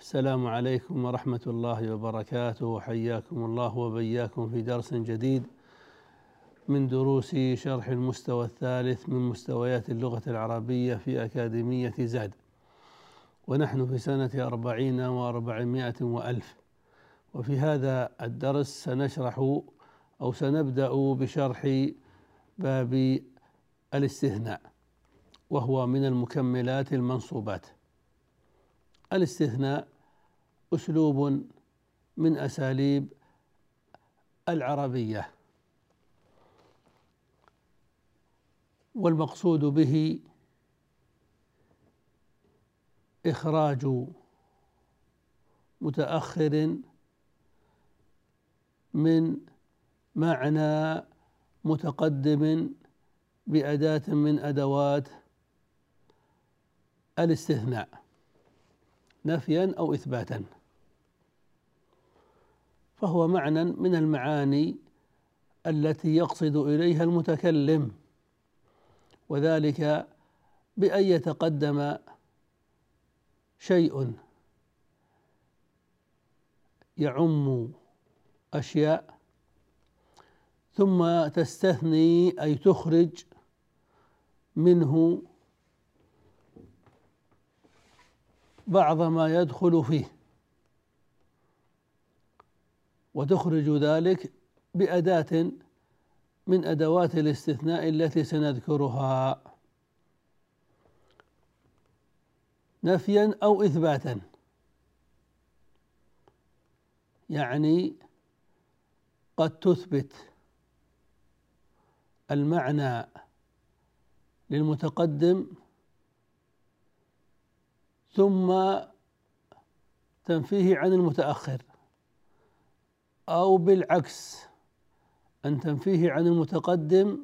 السلام عليكم ورحمة الله وبركاته. وحياكم الله وبياكم في درس جديد من دروس شرح المستوى الثالث من مستويات اللغة العربية في أكاديمية زاد ونحن في سنة أربعين وأربعمائة وألف. وفي هذا الدرس سنشرح أو سنبدأ بشرح باب الاستثناء وهو من المكملات المنصوبات. الاستثناء أسلوب من أساليب العربية. والمقصود به إخراج متأخر من معنى متقدم بأداة من أدوات الاستثناء. نفيا أو إثباتا. فهو معنى من المعاني التي يقصد إليها المتكلم وذلك بأن يتقدم شيء يعم أشياء ثم تستثني أي تخرج منه بعض ما يدخل فيه. وتخرج ذلك بأداة من أدوات الاستثناء التي سنذكرها. نفيا أو إثباتا. يعني قد تثبت المعنى للمتقدم ثم تنفيه عن المتأخر أو بالعكس أن تنفيه عن المتقدم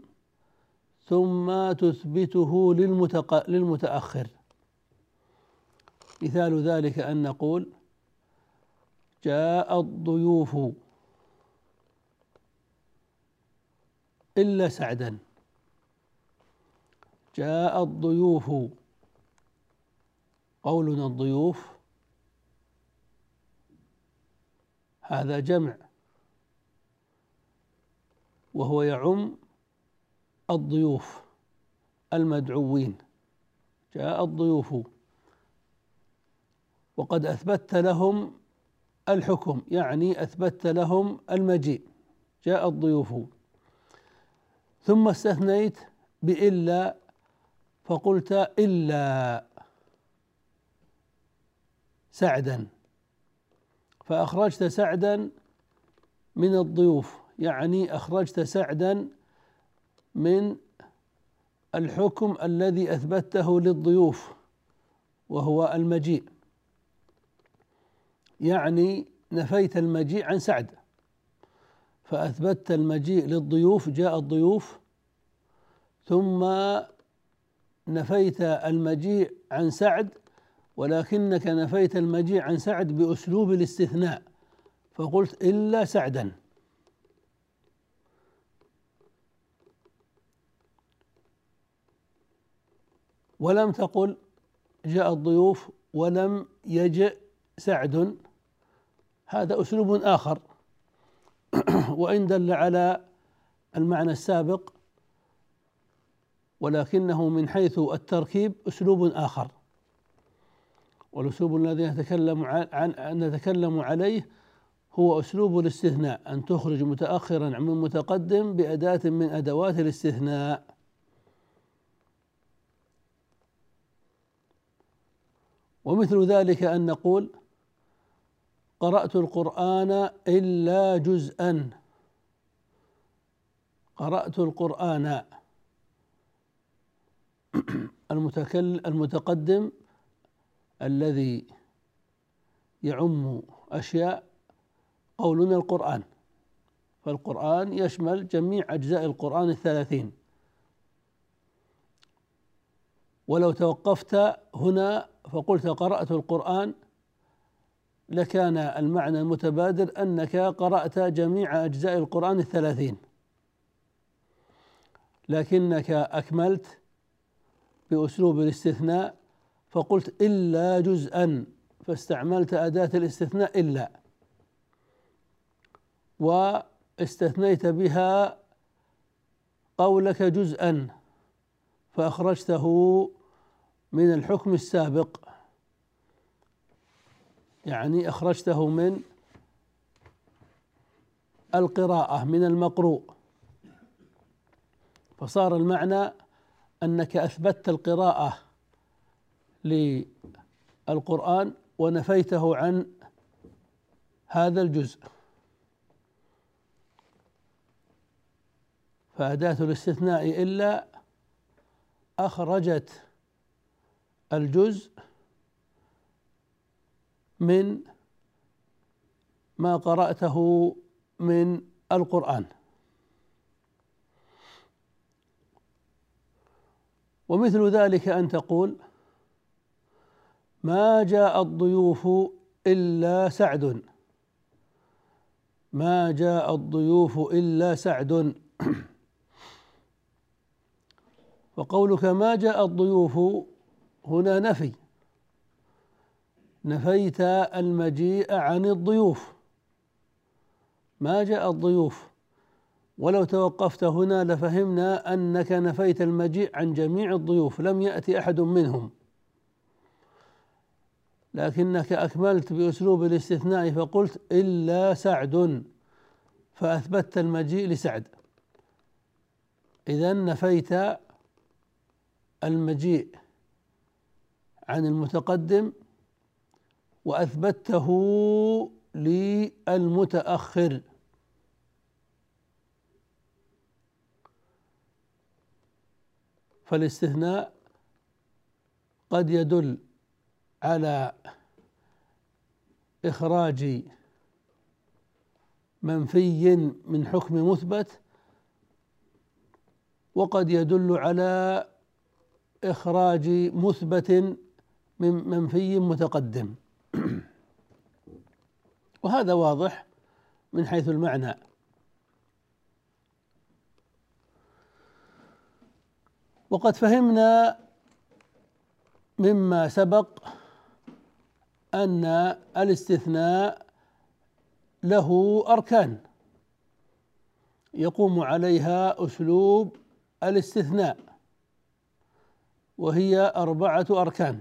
ثم تثبته للمتق... للمتأخر. مثال ذلك أن نقول جاء الضيوف إلا سعدا. جاء الضيوف قولنا الضيوف. هذا جمع. وهو يعم الضيوف المدعوين. جاء الضيوف. وقد اثبتت لهم الحكم يعني اثبتت لهم المجيء. جاء الضيوف. ثم استثنيت بإلا فقلت إلا. سعدا. فأخرجت سعدا من الضيوف يعني أخرجت سعدا من الحكم الذي أثبته للضيوف وهو المجيء. يعني نفيت المجيء عن سعد. فأثبتت المجيء للضيوف جاء الضيوف ثم نفيت المجيء عن سعد ولكنك نفيت المجيء عن سعد بأسلوب الاستثناء. فقلت إلا سعدا. ولم تقل جاء الضيوف ولم يجئ سعد. هذا أسلوب آخر. وإن دل على المعنى السابق ولكنه من حيث التركيب أسلوب آخر. والأسلوب الذي نتكلم عن نتكلم عليه هو أسلوب الاستثناء أن تخرج متأخرا من متقدم بأداة من أدوات الاستثناء. ومثل ذلك أن نقول قرأت القرآن إلا جزءا. قرأت القرآن المتكلم المتقدم الذي يعم أشياء قولنا القرآن. فالقرآن يشمل جميع أجزاء القرآن الثلاثين. ولو توقفت هنا فقلت قرأت القرآن لكان المعنى المتبادر أنك قرأت جميع أجزاء القرآن الثلاثين. لكنك أكملت بأسلوب الاستثناء فقلت إلا جزءا فاستعملت أداة الاستثناء إلا. واستثنيت بها قولك جزءا فأخرجته من الحكم السابق. يعني أخرجته من القراءة من المقروء. فصار المعنى أنك أثبتت القراءة للقرآن ونفيته عن هذا الجزء. فأداة الاستثناء إلا أخرجت الجزء من ما قرأته من القرآن. ومثل ذلك أن تقول ما جاء الضيوف إلا سعد. ما جاء الضيوف إلا سعد. وقولك ما جاء الضيوف هنا نفي. نفيت المجيء عن الضيوف. ما جاء الضيوف؟ ولو توقفت هنا لفهمنا أنك نفيت المجيء عن جميع الضيوف. لم يأتي أحد منهم. لكنك أكملت بأسلوب الاستثناء فقلت إلا سعد فأثبتت المجيء لسعد. إذا نفيت المجيء عن المتقدم وأثبته للمتأخر. فالاستثناء قد يدل على إخراج منفي من حكم مثبت وقد يدل على إخراج مثبت من منفي متقدم. وهذا واضح من حيث المعنى. وقد فهمنا مما سبق أن الاستثناء له أركان. يقوم عليها أسلوب الاستثناء وهي أربعة أركان.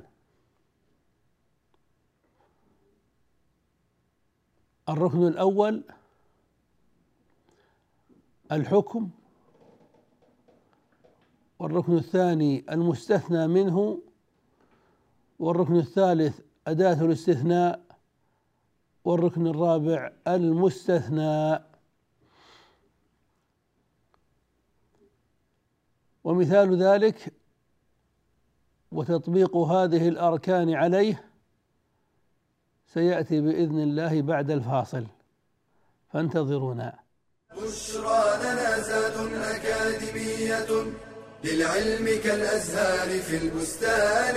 الركن الأول الحكم. والركن الثاني المستثنى منه. والركن الثالث أداة الاستثناء والركن الرابع المستثنى ومثال ذلك وتطبيق هذه الأركان عليه سيأتي بإذن الله بعد الفاصل. فانتظرونا. بشرى لنا زاد أكاديمية للعلم كالأزهار في البستان.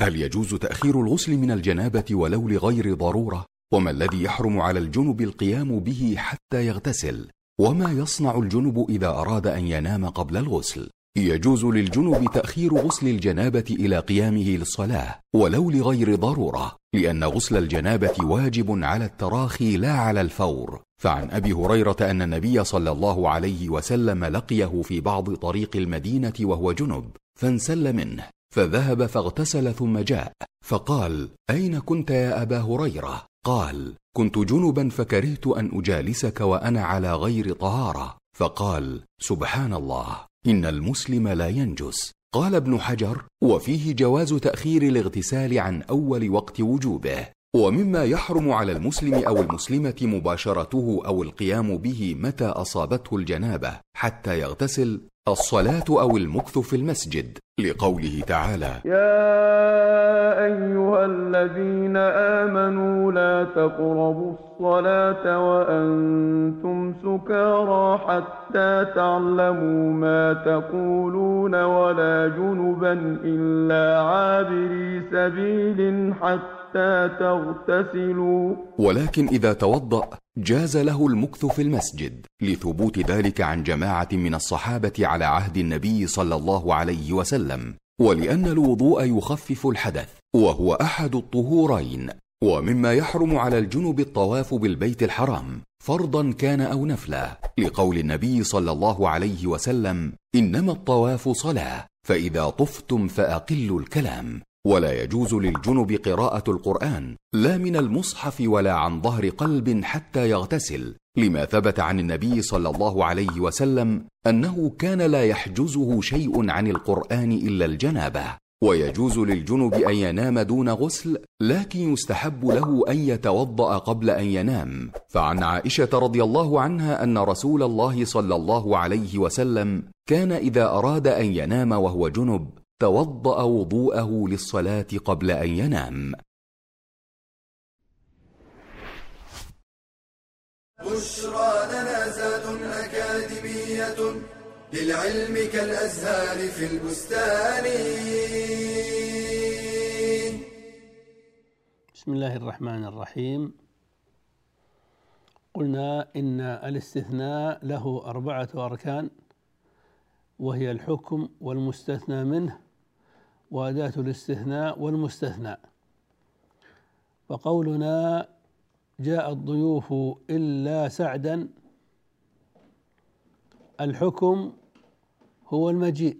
هل يجوز تأخير الغسل من الجنابة ولو لغير ضرورة؟ وما الذي يحرم على الجنب القيام به حتى يغتسل؟ وما يصنع الجنب إذا أراد أن ينام قبل الغسل؟ يجوز للجنب تأخير غسل الجنابة إلى قيامه للصلاة ولو لغير ضرورة لأن غسل الجنابة واجب على التراخي لا على الفور فعن أبي هريرة أن النبي صلى الله عليه وسلم لقيه في بعض طريق المدينة وهو جنب فانسل منه فذهب فاغتسل ثم جاء فقال أين كنت يا أبا هريرة؟ قال كنت جنبا فكرهت أن أجالسك وأنا على غير طهارة. فقال سبحان الله إن المسلم لا ينجس. قال ابن حجر وفيه جواز تأخير الاغتسال عن أول وقت وجوبه ومما يحرم على المسلم أو المسلمة مباشرته أو القيام به متى أصابته الجنابة حتى يغتسل الصلاة أو المكث في المسجد. لقوله تعالى يا أيها الذين آمنوا لا تقربوا الصلاة وأنتم سكارى حتى تعلموا ما تقولون ولا جنبا إلا عابري سبيل حتى تغتسلوا. ولكن إذا توضأ جاز له المكث في المسجد لثبوت ذلك عن جماعة من الصحابة على عهد النبي صلى الله عليه وسلم ولأن الوضوء يخفف الحدث وهو أحد الطهورين. ومما يحرم على الجنب الطواف بالبيت الحرام فرضا كان أو نفلا. لقول النبي صلى الله عليه وسلم إنما الطواف صلاة فإذا طفتم فأقلوا الكلام. ولا يجوز للجنب قراءة القرآن لا من المصحف ولا عن ظهر قلب حتى يغتسل لما ثبت عن النبي صلى الله عليه وسلم أنه كان لا يحجزه شيء عن القرآن إلا الجنابة. ويجوز للجنب أن ينام دون غسل لكن يستحب له أن يتوضأ قبل أن ينام. فعن عائشة رضي الله عنها أن رسول الله صلى الله عليه وسلم كان إذا أراد أن ينام وهو جنب توضأ وضوءه للصلاة قبل أن ينام. بشرى لنا زاد أكاديمية للعلم كالأزهار في البستان. بسم الله الرحمن الرحيم. قلنا إن الاستثناء له أربعة أركان وهي الحكم والمستثنى منه وأداة الاستثناء والمستثنى فقولنا جاء الضيوف إلا سعدا الحكم هو المجيء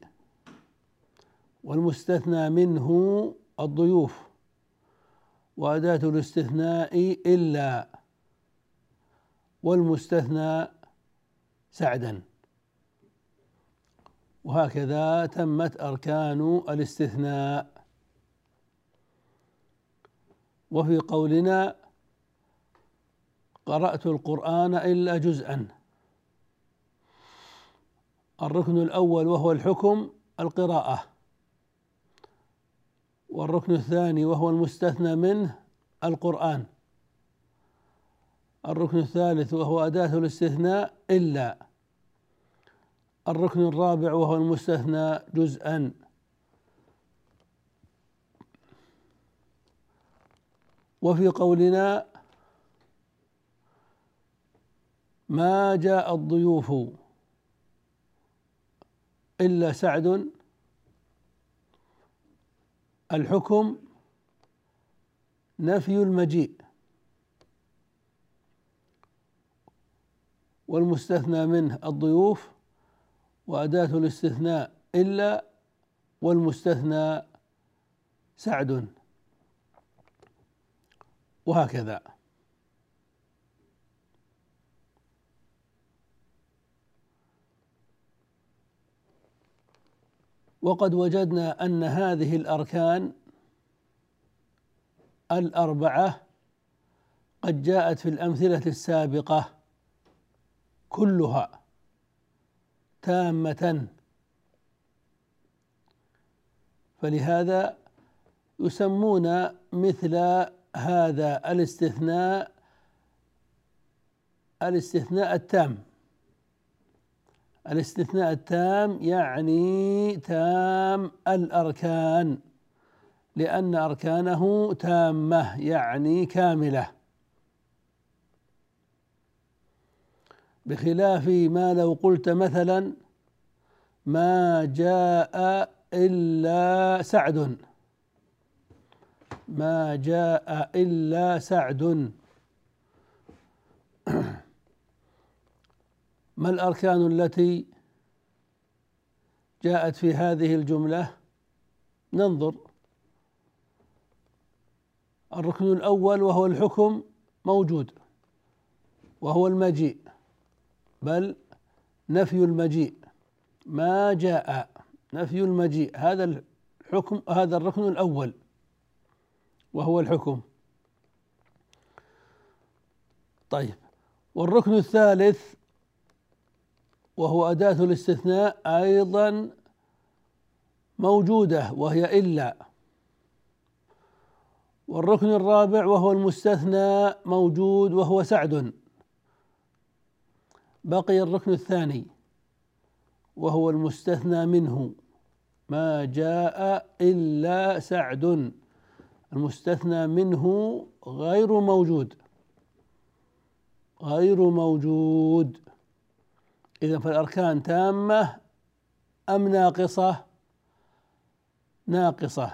والمستثنى منه الضيوف. وأداة الاستثناء إلا والمستثنى سعدا. وهكذا تمت أركان الاستثناء. وفي قولنا قرأت القرآن إلا جزءا. الركن الأول وهو الحكم القراءة. والركن الثاني وهو المستثنى منه القرآن. الركن الثالث وهو أداة الاستثناء إلا. الركن الرابع وهو المستثنى جزءا. وفي قولنا ما جاء الضيوف إلا سعد الحكم نفي المجيء. والمستثنى منه الضيوف وأداة الاستثناء إلا والمستثنى سعد. وهكذا. وقد وجدنا أن هذه الأركان الأربعة قد جاءت في الأمثلة السابقة كلها. تامة. فلهذا يسمون مثل هذا الاستثناء الاستثناء التام. الاستثناء التام يعني تام الأركان لأن أركانه تامة يعني كاملة. بخلاف ما لو قلت مثلا ما جاء إلا سعد. ما جاء إلا سعد. ما الأركان التي جاءت في هذه الجملة؟ ننظر. الركن الأول وهو الحكم موجود وهو المجيء. بل نفي المجيء. ما جاء نفي المجيء هذا الحكم هذا الركن الأول. وهو الحكم. طيب. والركن الثالث وهو أداة الاستثناء أيضا موجودة وهي إلا. والركن الرابع وهو المستثنى موجود وهو سعد. بقي الركن الثاني وهو المستثنى منه. ما جاء إلا سعد. المستثنى منه غير موجود. غير موجود. إذا فالأركان تامة أم ناقصة؟ ناقصة.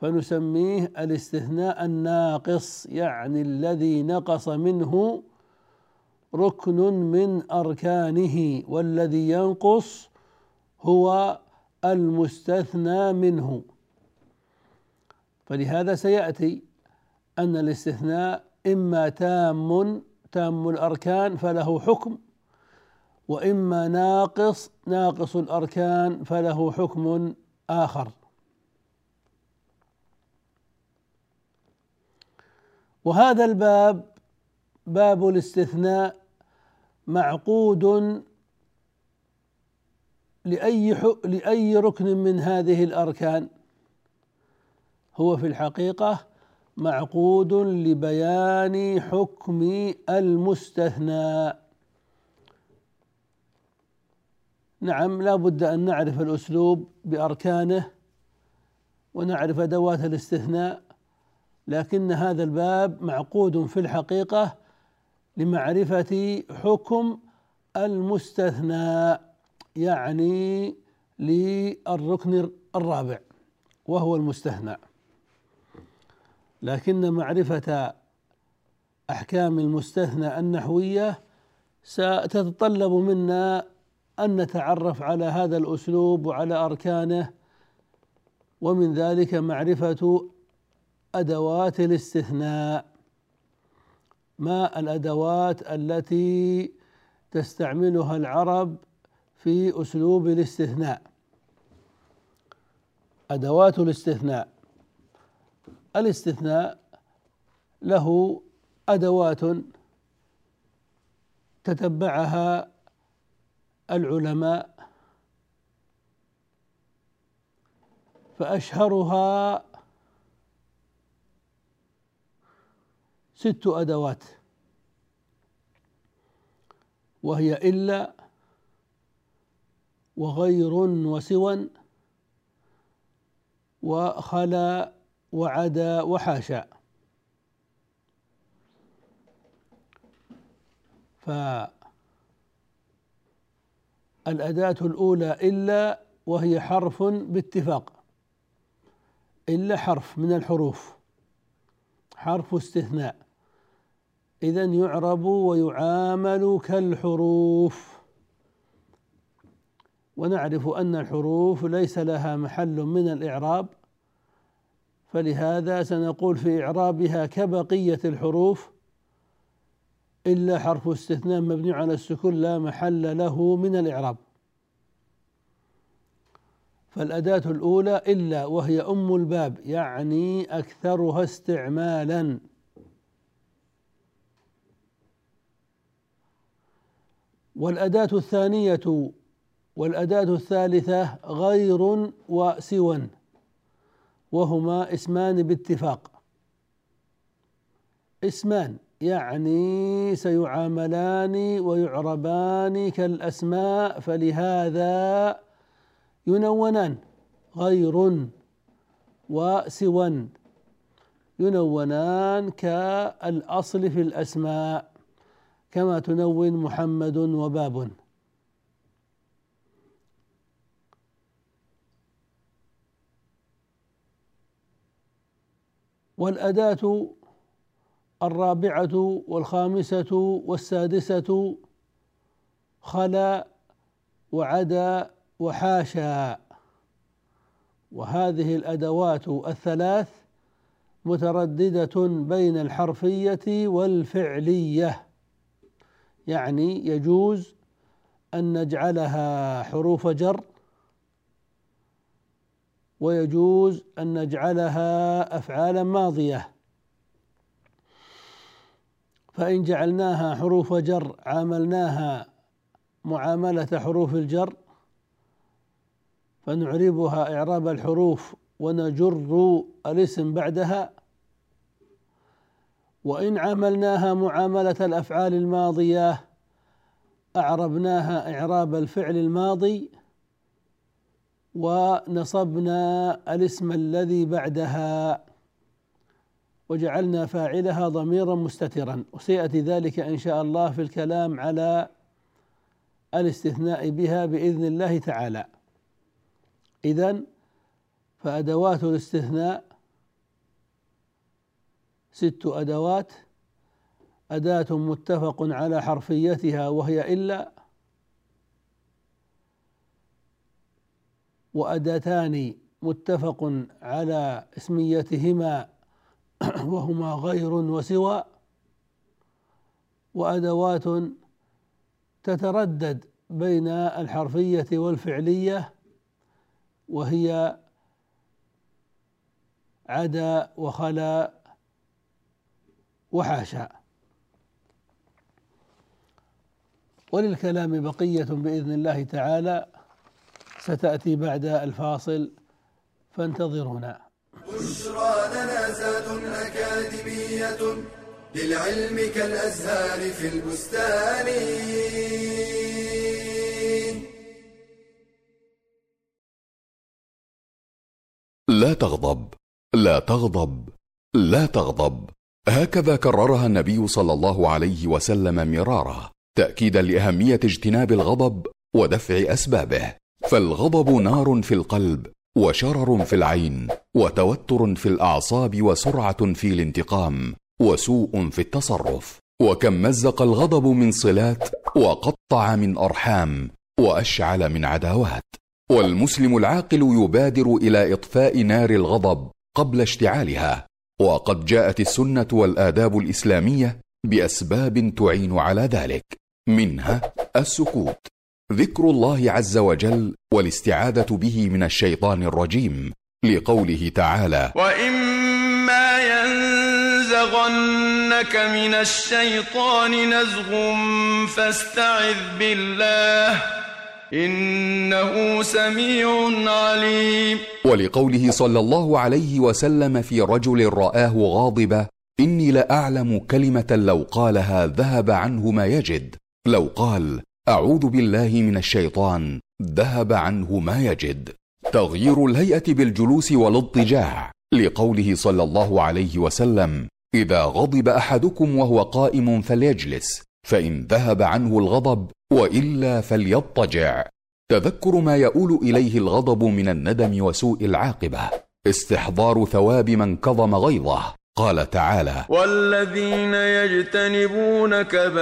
فنسميه الاستثناء الناقص يعني الذي نقص منه ركن من أركانه والذي ينقص هو المستثنى منه. فلهذا سيأتي أن الاستثناء إما تام تام الأركان فله حكم وإما ناقص ناقص الأركان فله حكم آخر. وهذا الباب باب الاستثناء معقود لأي لأي ركن من هذه الأركان. هو في الحقيقة معقود لبيان حكم المستثنى نعم لا بد أن نعرف الأسلوب بأركانه ونعرف أدوات الاستثناء لكن هذا الباب معقود في الحقيقة لمعرفة حكم المستثنى يعني للركن الرابع وهو المستثنى لكن معرفة أحكام المستثنى النحوية ستتطلب منا أن نتعرف على هذا الأسلوب وعلى أركانه ومن ذلك معرفة أدوات الاستثناء. ما الأدوات التي تستعملها العرب في أسلوب الاستثناء؟ أدوات الاستثناء. الاستثناء له أدوات تتبعها العلماء فأشهرها ست أدوات. وهي إلا وغير وسوى وخلا وعدا وحاشا. فالأداة الأولى إلا وهي حرف باتفاق. إلا حرف من الحروف. حرف استثناء. إذا يعرب ويعامل كالحروف. ونعرف أن الحروف ليس لها محل من الإعراب فلهذا سنقول في إعرابها كبقية الحروف إلا حرف استثناء مبني على السكون لا محل له من الإعراب. فالأداة الأولى إلا وهي أم الباب يعني أكثرها استعمالا. والأداة الثانية والأداة الثالثة غير وسوى وهما اسمان باتفاق. اسمان يعني سيعاملان ويعربان كالأسماء فلهذا ينونان غير وسوى ينونان كالأصل في الأسماء. كما تنون محمد وباب. والأداة الرابعة والخامسة والسادسة خلا وعدا وحاشا. وهذه الأدوات الثلاث مترددة بين الحرفية والفعلية. يعني يجوز أن نجعلها حروف جر ويجوز أن نجعلها أفعالا ماضية. فإن جعلناها حروف جر عاملناها معاملة حروف الجر فنعربها إعراب الحروف ونجر الاسم بعدها. وإن عملناها معاملة الأفعال الماضية أعربناها إعراب الفعل الماضي ونصبنا الاسم الذي بعدها. وجعلنا فاعلها ضميرا مستترا. وسيأتي ذلك إن شاء الله في الكلام على الاستثناء بها بإذن الله تعالى. إذا فأدوات الاستثناء ست أدوات. أداة متفق على حرفيتها وهي إلا وأداتان متفق على اسميتهما وهما غير وسوى. وأدوات تتردد بين الحرفية والفعلية وهي عدا وخلا وحاشا. وللكلام بقية بإذن الله تعالى ستأتي بعد الفاصل فانتظرونا. بشرى لنا زاد أكاديمية للعلم كالأزهار في البستان. لا تغضب لا تغضب لا تغضب. هكذا كررها النبي صلى الله عليه وسلم مرارا تأكيدا لأهمية اجتناب الغضب ودفع أسبابه. فالغضب نار في القلب وشرر في العين وتوتر في الأعصاب وسرعة في الانتقام وسوء في التصرف. وكم مزق الغضب من صلات وقطع من أرحام وأشعل من عداوات. والمسلم العاقل يبادر إلى إطفاء نار الغضب قبل اشتعالها. وقد جاءت السنة والآداب الإسلامية بأسباب تعين على ذلك منها السكوت. ذكر الله عز وجل والاستعاذة به من الشيطان الرجيم لقوله تعالى واما ينزغنك من الشيطان نزغ فاستعذ بالله إنه سميع عليم. ولقوله صلى الله عليه وسلم في رجل رآه غاضبا إني لأعلم كلمة لو قالها ذهب عنه ما يجد. لو قال أعوذ بالله من الشيطان ذهب عنه ما يجد. تغيير الهيئة بالجلوس والاضطجاع. لقوله صلى الله عليه وسلم إذا غضب أحدكم وهو قائم فليجلس فإن ذهب عنه الغضب وإلا فليضطجع. تذكر ما يؤول إليه الغضب من الندم وسوء العاقبة. استحضار ثواب من كظم غيظه. قال تعالى والذين يجتنبون كبائر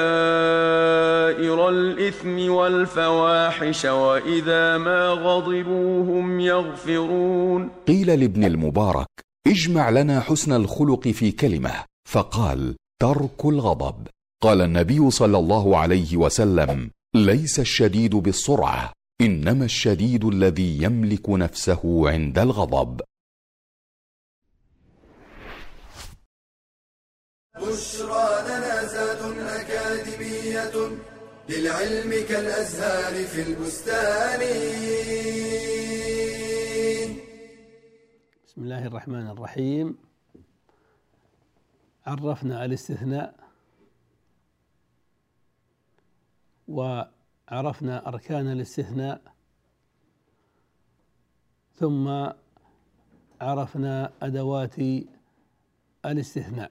الإثم والفواحش وإذا ما غضبوا هم يغفرون. قيل لابن المبارك اجمع لنا حسن الخلق في كلمة. فقال ترك الغضب. قال النبي صلى الله عليه وسلم ليس الشديد بالسرعة إنما الشديد الذي يملك نفسه عند الغضب. بشرى لنا زاد أكاديمية للعلم كالأزهار في البستان. بسم الله الرحمن الرحيم. عرفنا الاستثناء وعرفنا أركان الاستثناء ثم عرفنا أدوات الاستثناء.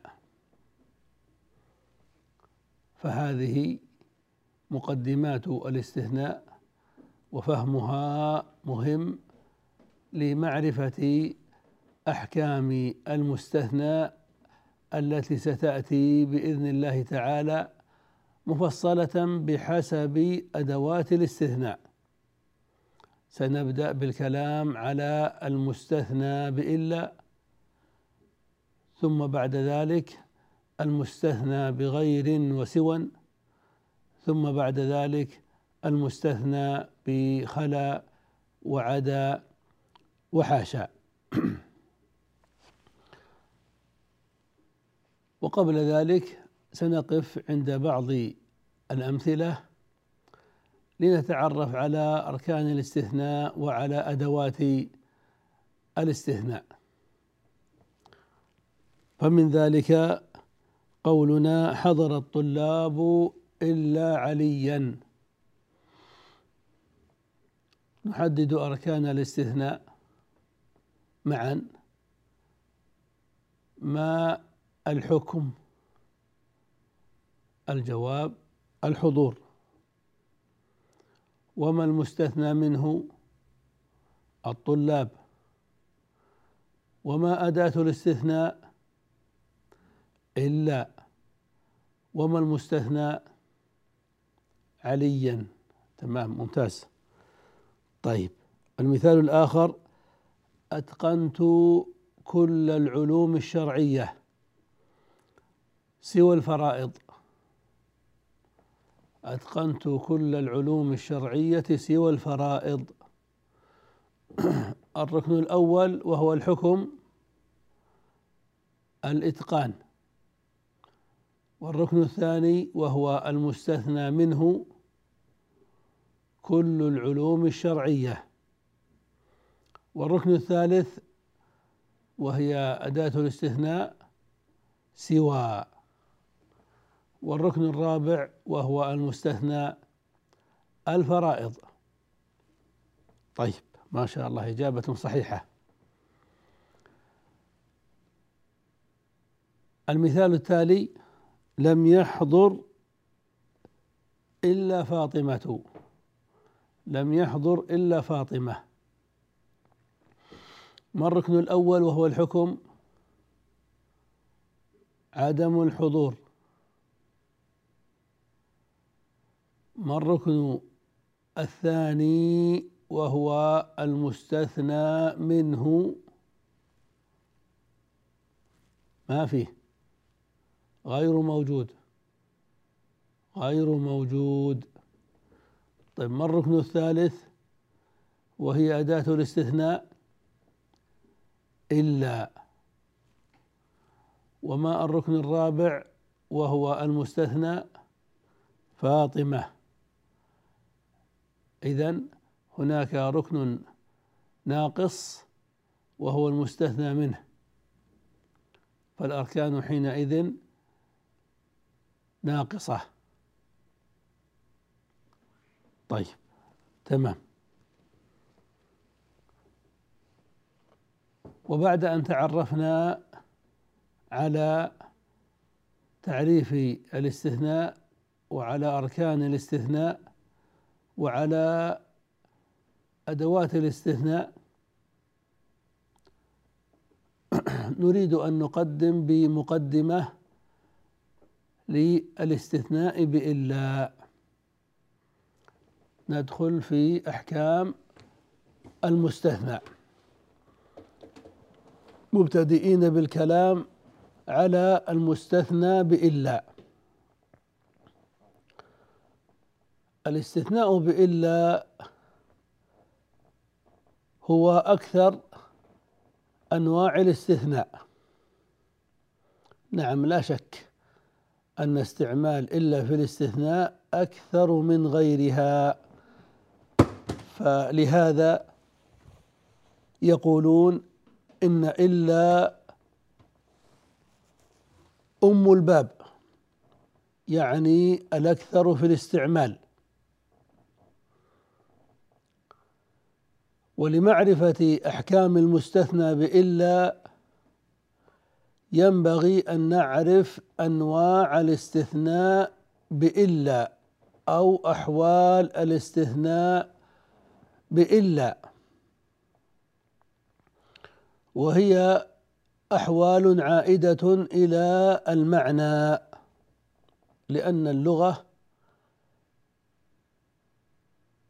فهذه مقدمات الاستثناء وفهمها مهم لمعرفة أحكام المستثنى التي ستأتي بإذن الله تعالى مفصلة بحسب أدوات الاستثناء. سنبدأ بالكلام على المستثنى بإلا ثم بعد ذلك المستثنى بغير وسوى ثم بعد ذلك المستثنى بخلا وعدا وحاشا. وقبل ذلك سنقف عند بعض الأمثلة لنتعرف على أركان الاستثناء وعلى أدوات الاستثناء. فمن ذلك قولنا حضر الطلاب إلا عليا. نحدد أركان الاستثناء معا. ما الحكم؟ الجواب الحضور. وما المستثنى منه؟ الطلاب. وما أداة الاستثناء؟ إلا. وما المستثنى؟ عليا. تمام ممتاز. طيب المثال الآخر. أتقنت كل العلوم الشرعية سوى الفرائض. أتقنت كل العلوم الشرعية سوى الفرائض. الركن الأول وهو الحكم الإتقان. والركن الثاني وهو المستثنى منه كل العلوم الشرعية. والركن الثالث وهي أداة الاستثناء سوى والركن الرابع وهو المستثنى الفرائض. طيب ما شاء الله إجابة صحيحة. المثال التالي لم يحضر إلا فاطمة. لم يحضر إلا فاطمة. ما الركن الأول وهو الحكم؟ عدم الحضور. ما الركن الثاني وهو المستثنى منه؟ ما فيه. غير موجود. غير موجود. طيب ما الركن الثالث وهي أداة الاستثناء؟ إلا. وما الركن الرابع وهو المستثنى؟ فاطمة. إذا هناك ركن ناقص وهو المستثنى منه. فالأركان حينئذ ناقصة. طيب تمام. وبعد أن تعرفنا على تعريف الاستثناء وعلى أركان الاستثناء وعلى أدوات الاستثناء. نريد أن نقدم بمقدمة للاستثناء بإلا ندخل في أحكام المستثنى. مبتدئين بالكلام على المستثنى بإلا الاستثناء بإلا هو أكثر أنواع الاستثناء. نعم لا شك أن استعمال إلا في الاستثناء أكثر من غيرها. فلهذا يقولون إن إلا أم الباب يعني الأكثر في الاستعمال. ولمعرفة أحكام المستثنى بإلا ينبغي أن نعرف أنواع الاستثناء بإلا أو أحوال الاستثناء بإلا. وهي أحوال عائدة إلى المعنى لأن اللغة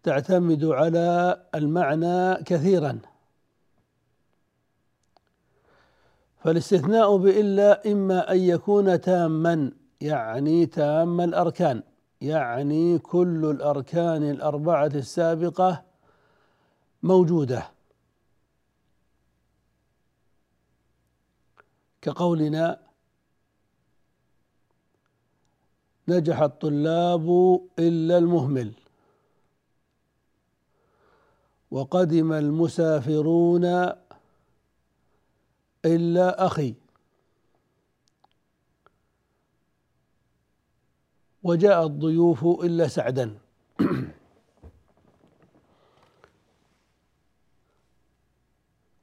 تعتمد على المعنى كثيرا. فالاستثناء بإلا إما أن يكون تاما يعني تام الأركان يعني كل الأركان الأربعة السابقة موجودة. كقولنا نجح الطلاب إلا المهمل. وقدم المسافرون إلا أخي. وجاء الضيوف إلا سعدا.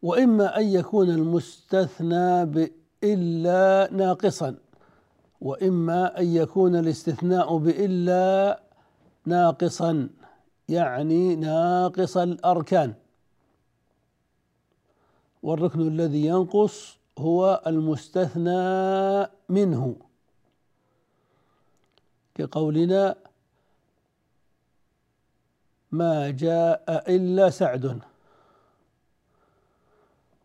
وإما أن يكون المستثنى بإلا ناقصا وإما أن يكون الاستثناء بإلا ناقصا. يعني ناقص الأركان. والركن الذي ينقص هو المستثنى منه. كقولنا ما جاء إلا سعد.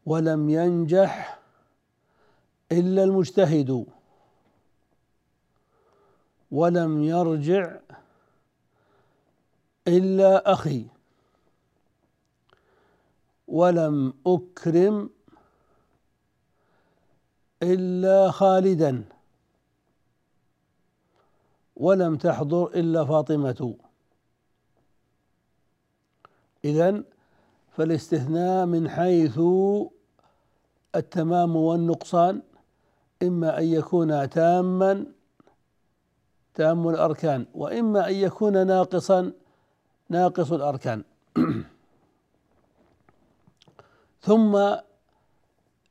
ولم ينجح إلا المجتهد. ولم يرجع إلا أخي. ولم أكرم إلا خالدا. ولم تحضر إلا فاطمة. إذن فالاستثناء من حيث التمام والنقصان إما أن يكون تاما تام الأركان وإما أن يكون ناقصا ناقص الأركان. ثم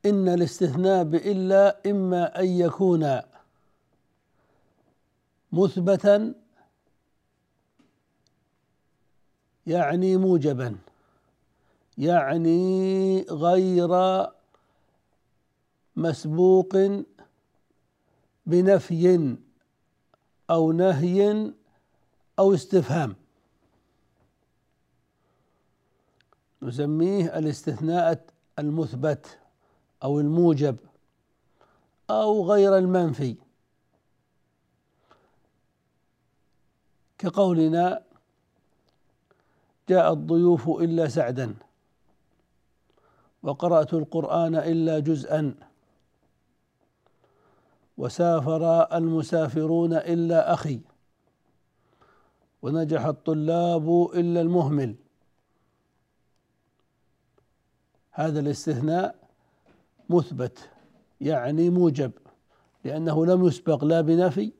إن الاستثناء بإلا إما أن يكون مثبتا يعني موجبا يعني غير مسبوق بنفي أو نهي أو استفهام. نسميه الاستثناء المثبت أو الموجب أو غير المنفي. كقولنا جاء الضيوف إلا سعدا وقرأت القرآن إلا جزءا وسافر المسافرون إلا أخي ونجح الطلاب إلا المهمل. هذا الاستثناء مثبت يعني موجب لأنه لم يسبق لا بنفي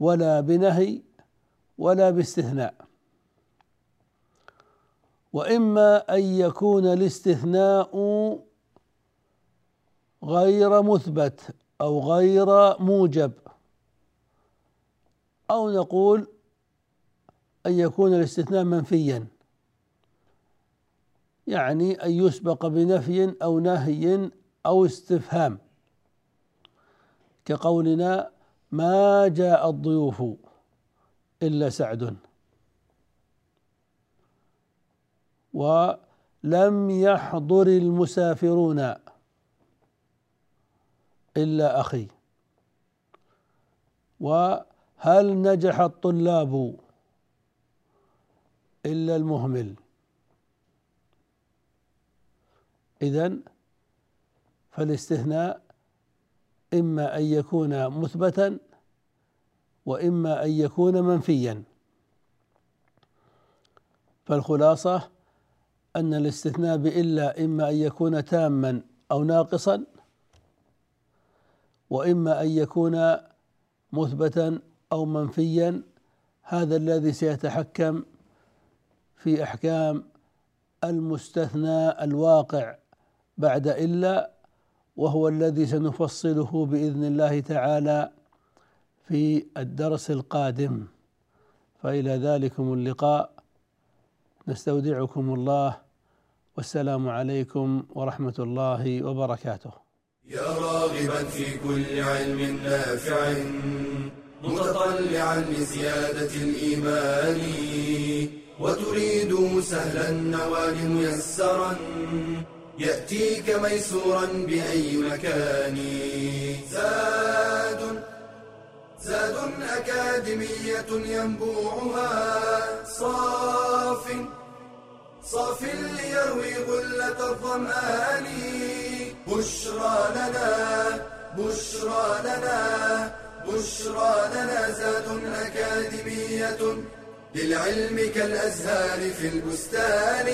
ولا بنهي ولا باستثناء. وإما أن يكون الاستثناء غير مثبت أو غير موجب أو نقول أن يكون الاستثناء منفيا. يعني أن يسبق بنفي أو نهي أو استفهام. كقولنا ما جاء الضيوف إلا سعد. ولم يحضر المسافرون إلا أخي. وهل نجح الطلاب إلا المهمل؟ إذن فالاستثناء إما أن يكون مثبتا وإما أن يكون منفيا. فالخلاصة أن الاستثناء بإلا إما أن يكون تاما أو ناقصا وإما أن يكون مثبتا أو منفيا هذا الذي سيتحكم في أحكام المستثنى الواقع. بعد إلا وهو الذي سنفصله بإذن الله تعالى في الدرس القادم. فإلى ذلكم اللقاء. نستودعكم الله. والسلام عليكم ورحمة الله وبركاته. يا راغبا في كل علم نافع متطلعا لزيادة الإيمان. وتريد سهلا النوال ميسرا يأتيك ميسورا بأي مكان. زاد زاد أكاديمية ينبوعها. صاف صاف ليروي غلة الظمآن. بشرى لنا بشرى لنا بشرى لنا. زاد أكاديمية للعلم كالأزهار في البستان.